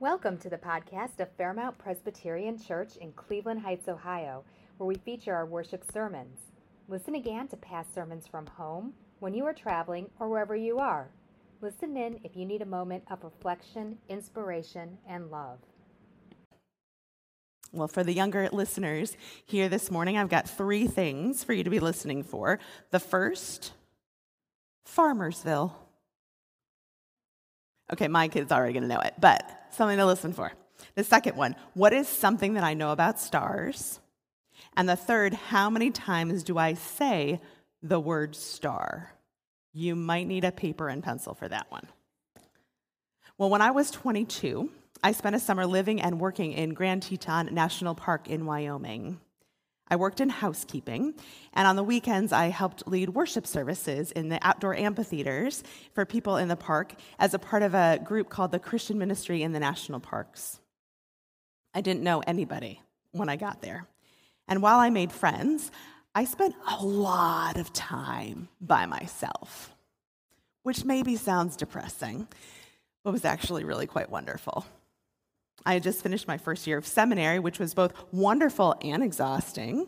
Welcome to the podcast of Fairmount Presbyterian Church in Cleveland Heights, Ohio, where we feature our worship sermons. Listen again to past sermons from home, when you are traveling, or wherever you are. Listen in if you need a moment of reflection, inspiration, and love. Well, for the younger listeners here this morning, I've got three things for you to be listening for. The first, Farmersville. Okay, my kid's already going to know it, but something to listen for. The second one, what is something that I know about stars? And the third, how many times do I say the word star? You might need a paper and pencil for that one. Well, when I was 22, I spent a summer living and working in Grand Teton National Park in Wyoming. I worked in housekeeping, and on the weekends, I helped lead worship services in the outdoor amphitheaters for people in the park as a part of a group called the Christian Ministry in the National Parks. I didn't know anybody when I got there. And while I made friends, I spent a lot of time by myself, which maybe sounds depressing, but was actually really quite wonderful. I had just finished my first year of seminary, which was both wonderful and exhausting,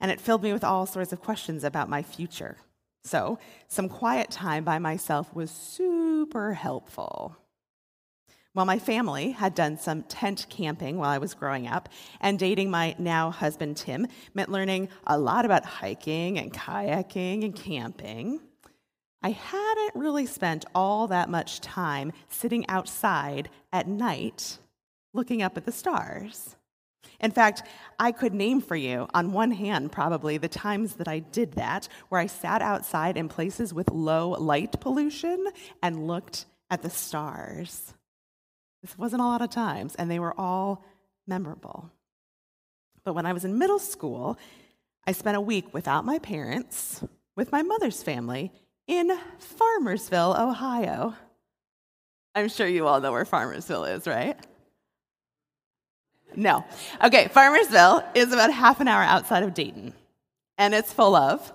and it filled me with all sorts of questions about my future. So, some quiet time by myself was super helpful. While my family had done some tent camping while I was growing up, and dating my now husband Tim meant learning a lot about hiking and kayaking and camping, I hadn't really spent all that much time sitting outside at night looking up at the stars. In fact, I could name for you on one hand probably the times that I did that, where I sat outside in places with low light pollution and looked at the stars. This wasn't a lot of times, and they were all memorable. But when I was in middle school, I spent a week without my parents, with my mother's family, in Farmersville, Ohio. I'm sure you all know where Farmersville is, right? No. Okay, Farmersville is about half an hour outside of Dayton, and it's full of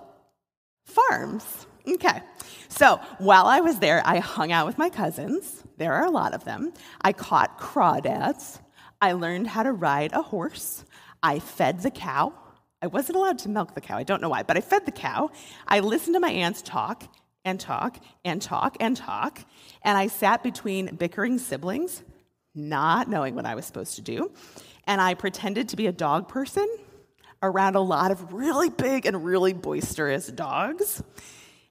farms. Okay. So while I was there, I hung out with my cousins. There are a lot of them. I caught crawdads. I learned how to ride a horse. I fed the cow. I wasn't allowed to milk the cow. I don't know why, but I fed the cow. I listened to my aunts talk and talk and talk and talk. And I sat between bickering siblings, not knowing what I was supposed to do and I pretended to be a dog person around a lot of really big and really boisterous dogs.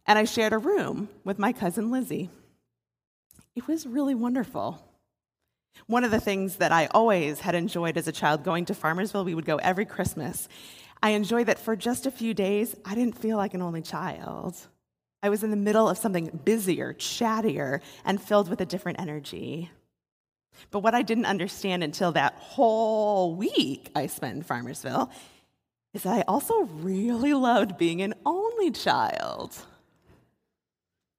And I shared a room with my cousin Lizzie. It was really wonderful. One of the things that I always had enjoyed as a child going to Farmersville, we would go every Christmas. I enjoyed that for just a few days, I didn't feel like an only child. I was in the middle of something busier, chattier, and filled with a different energy. But what I didn't understand until that whole week I spent in Farmersville is that I also really loved being an only child.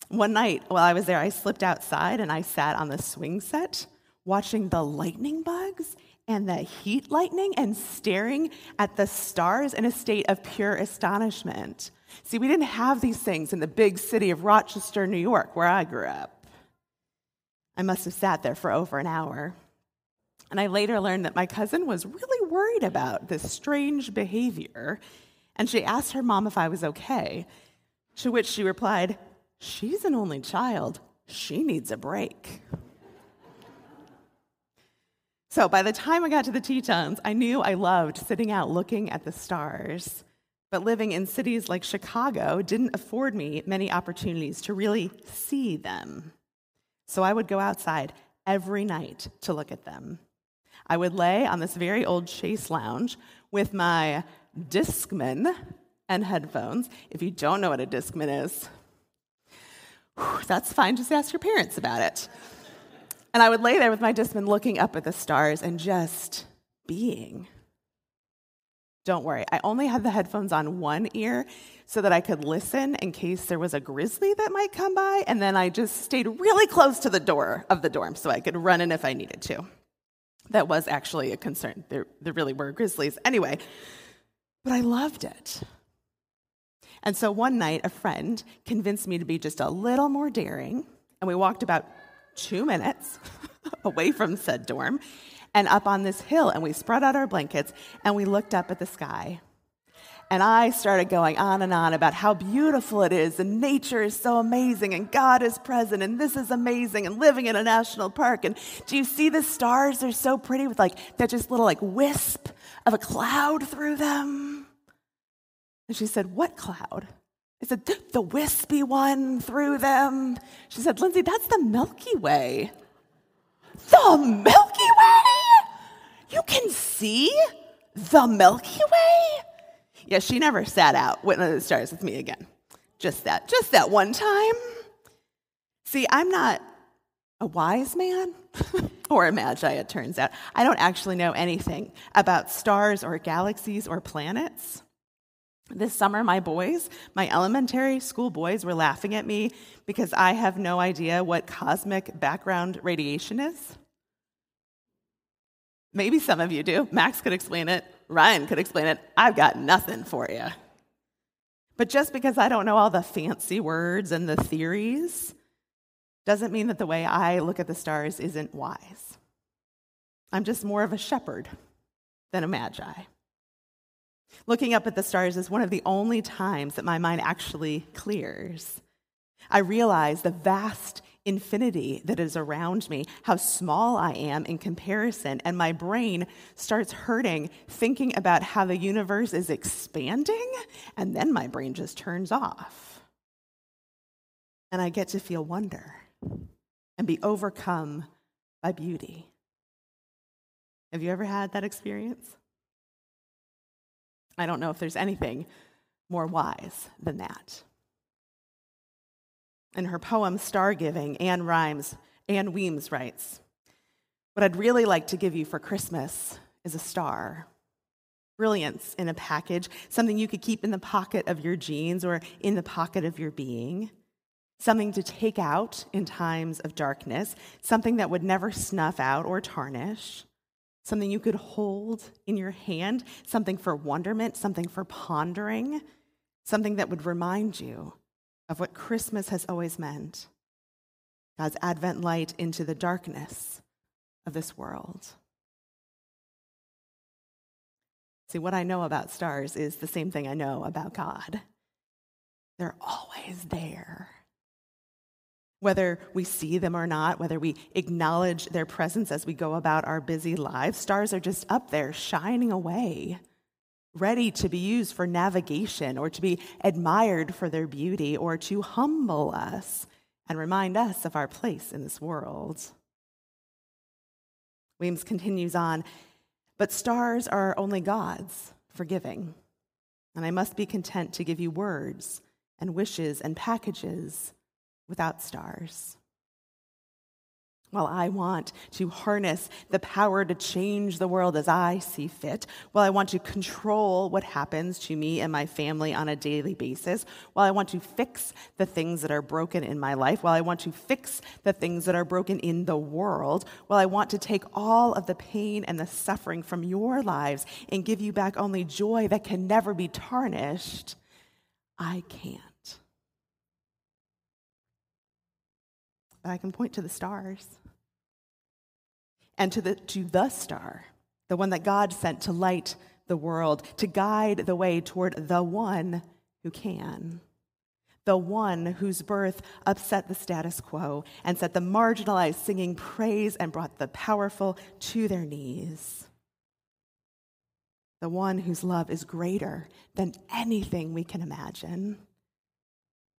One night while I was there, I slipped outside and I sat on the swing set watching the lightning bugs and the heat lightning and staring at the stars in a state of pure astonishment. See, we didn't have these things in the big city of Rochester, New York, where I grew up. I must have sat there for over an hour. And I later learned that my cousin was really worried about this strange behavior, and she asked her mom if I was okay, to which she replied, She's an only child. She needs a break. So by the time I got to the Tetons, I knew I loved sitting out looking at the stars. But living in cities like Chicago didn't afford me many opportunities to really see them. So I would go outside every night to look at them. I would lay on this very old chase lounge with my Discman and headphones. If you don't know what a Discman is, that's fine. Just ask your parents about it. And I would lay there with my Discman looking up at the stars and just being. Don't worry, I only had the headphones on one ear so that I could listen in case there was a grizzly that might come by, and then I just stayed really close to the door of the dorm so I could run in if I needed to. That was actually a concern. There, there really were grizzlies. Anyway, but I loved it. And so one night, a friend convinced me to be just a little more daring, and we walked about two minutes away from said dorm and up on this hill. And we spread out our blankets and we looked up at the sky. And I started going on and on about how beautiful it is, and nature is so amazing, and God is present, and this is amazing, and living in a national park. And do you see the stars? They're so pretty with like that just little like wisp of a cloud through them. And she said, What cloud? I said, The wispy one through them. She said, Lindsay, that's the Milky Way. The Milky Way? You can see the Milky Way? Yeah, she never sat out Witness the Stars with me again. Just that, just that one time. See, I'm not a wise man or a magi, it turns out. I don't actually know anything about stars or galaxies or planets. This summer, my boys, my elementary school boys, were laughing at me because I have no idea what cosmic background radiation is. Maybe some of you do. Max could explain it. Ryan could explain it. I've got nothing for you. But just because I don't know all the fancy words and the theories doesn't mean that the way I look at the stars isn't wise. I'm just more of a shepherd than a magi. Looking up at the stars is one of the only times that my mind actually clears. I realize the vast infinity that is around me, how small I am in comparison, and my brain starts hurting thinking about how the universe is expanding, and then my brain just turns off. And I get to feel wonder and be overcome by beauty. Have you ever had that experience? I don't know if there's anything more wise than that. In her poem Star Giving, Anne Rhymes, Ann Weems writes, What I'd really like to give you for Christmas is a star. Brilliance in a package, something you could keep in the pocket of your jeans or in the pocket of your being, something to take out in times of darkness, something that would never snuff out or tarnish, something you could hold in your hand, something for wonderment, something for pondering, something that would remind you of what Christmas has always meant God's advent light into the darkness of this world. See, what I know about stars is the same thing I know about God. They're always there. Whether we see them or not, whether we acknowledge their presence as we go about our busy lives, stars are just up there shining away, ready to be used for navigation or to be admired for their beauty or to humble us and remind us of our place in this world. Weems continues on, but stars are only gods forgiving, and I must be content to give you words and wishes and packages without stars. While I want to harness the power to change the world as I see fit, while I want to control what happens to me and my family on a daily basis, while I want to fix the things that are broken in my life, while I want to fix the things that are broken in the world, while I want to take all of the pain and the suffering from your lives and give you back only joy that can never be tarnished, I can't. but I can point to the stars and to the, to the star, the one that God sent to light the world, to guide the way toward the one who can. The one whose birth upset the status quo and set the marginalized singing praise and brought the powerful to their knees. The one whose love is greater than anything we can imagine.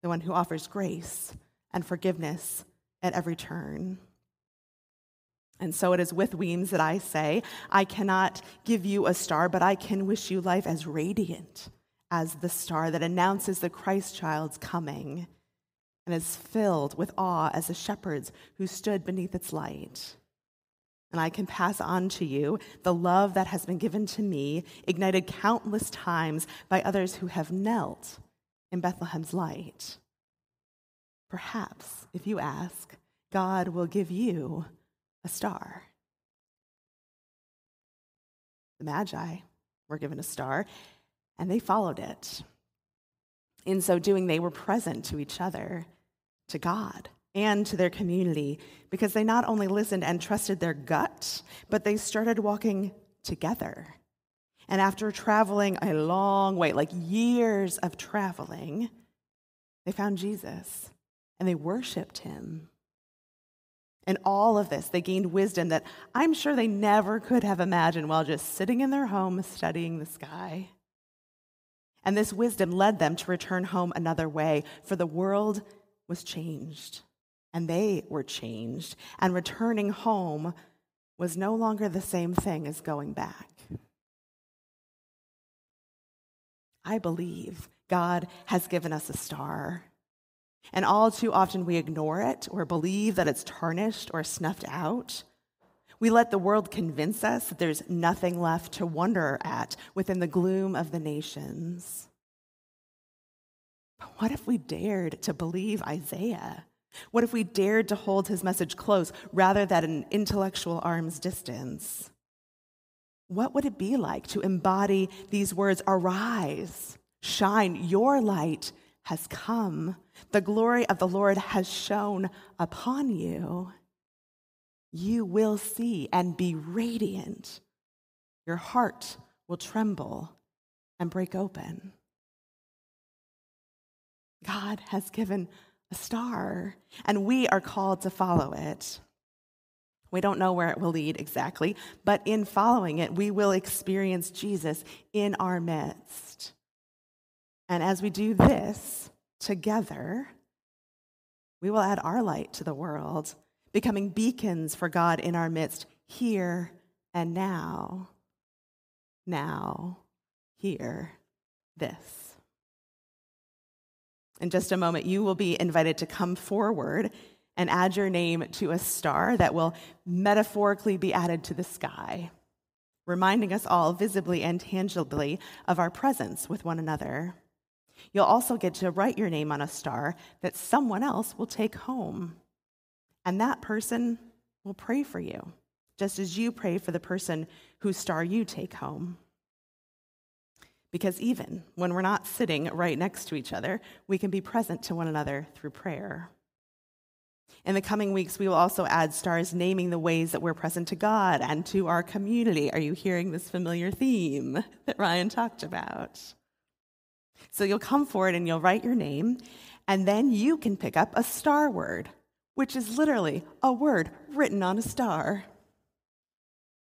The one who offers grace and forgiveness at every turn. And so it is with Weems that I say, I cannot give you a star, but I can wish you life as radiant as the star that announces the Christ child's coming and is filled with awe as the shepherds who stood beneath its light. And I can pass on to you the love that has been given to me, ignited countless times by others who have knelt in Bethlehem's light. Perhaps, if you ask, God will give you a star. The Magi were given a star, and they followed it. In so doing, they were present to each other, to God, and to their community because they not only listened and trusted their gut, but they started walking together. And after traveling a long way, like years of traveling, they found Jesus and they worshiped him. And all of this, they gained wisdom that I'm sure they never could have imagined while just sitting in their home studying the sky. And this wisdom led them to return home another way, for the world was changed, and they were changed. And returning home was no longer the same thing as going back. I believe God has given us a star. And all too often we ignore it or believe that it's tarnished or snuffed out. We let the world convince us that there's nothing left to wonder at within the gloom of the nations. But what if we dared to believe Isaiah? What if we dared to hold his message close rather than an intellectual arm's distance? What would it be like to embody these words Arise, shine, your light has come, the glory of the Lord has shone upon you? you will see and be radiant. Your heart will tremble and break open. God has given a star, and we are called to follow it. We don't know where it will lead exactly, but in following it, we will experience Jesus in our midst. And as we do this together, we will add our light to the world becoming beacons for God in our midst here and now. Now, here, this. In just a moment, you will be invited to come forward and add your name to a star that will metaphorically be added to the sky, reminding us all visibly and tangibly of our presence with one another. You'll also get to write your name on a star that someone else will take home. And that person will pray for you, just as you pray for the person whose star you take home. Because even when we're not sitting right next to each other, we can be present to one another through prayer. In the coming weeks, we will also add stars naming the ways that we're present to God and to our community. Are you hearing this familiar theme that Ryan talked about? So you'll come forward and you'll write your name, and then you can pick up a star word which is literally a word written on a star.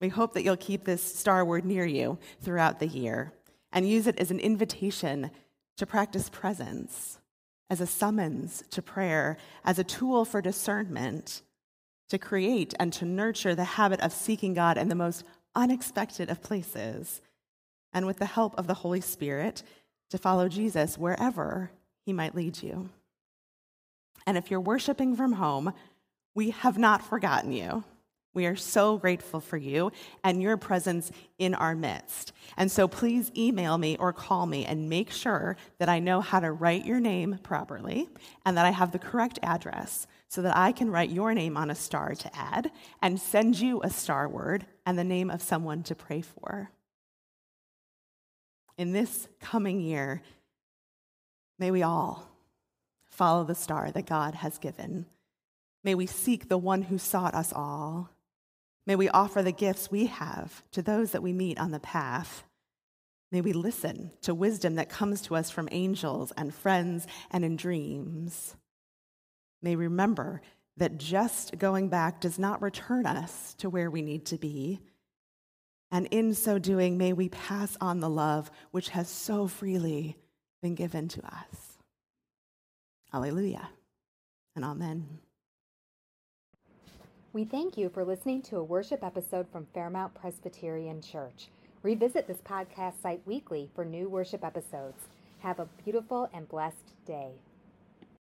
We hope that you'll keep this star word near you throughout the year and use it as an invitation to practice presence, as a summons to prayer, as a tool for discernment, to create and to nurture the habit of seeking God in the most unexpected of places, and with the help of the Holy Spirit, to follow Jesus wherever he might lead you. And if you're worshiping from home, we have not forgotten you. We are so grateful for you and your presence in our midst. And so please email me or call me and make sure that I know how to write your name properly and that I have the correct address so that I can write your name on a star to add and send you a star word and the name of someone to pray for. In this coming year, may we all follow the star that God has given. May we seek the one who sought us all. May we offer the gifts we have to those that we meet on the path. May we listen to wisdom that comes to us from angels and friends and in dreams. May remember that just going back does not return us to where we need to be. And in so doing, may we pass on the love which has so freely been given to us. Alleluia and Amen. We thank you for listening to a worship episode from Fairmount Presbyterian Church. Revisit this podcast site weekly for new worship episodes. Have a beautiful and blessed day.